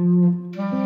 Música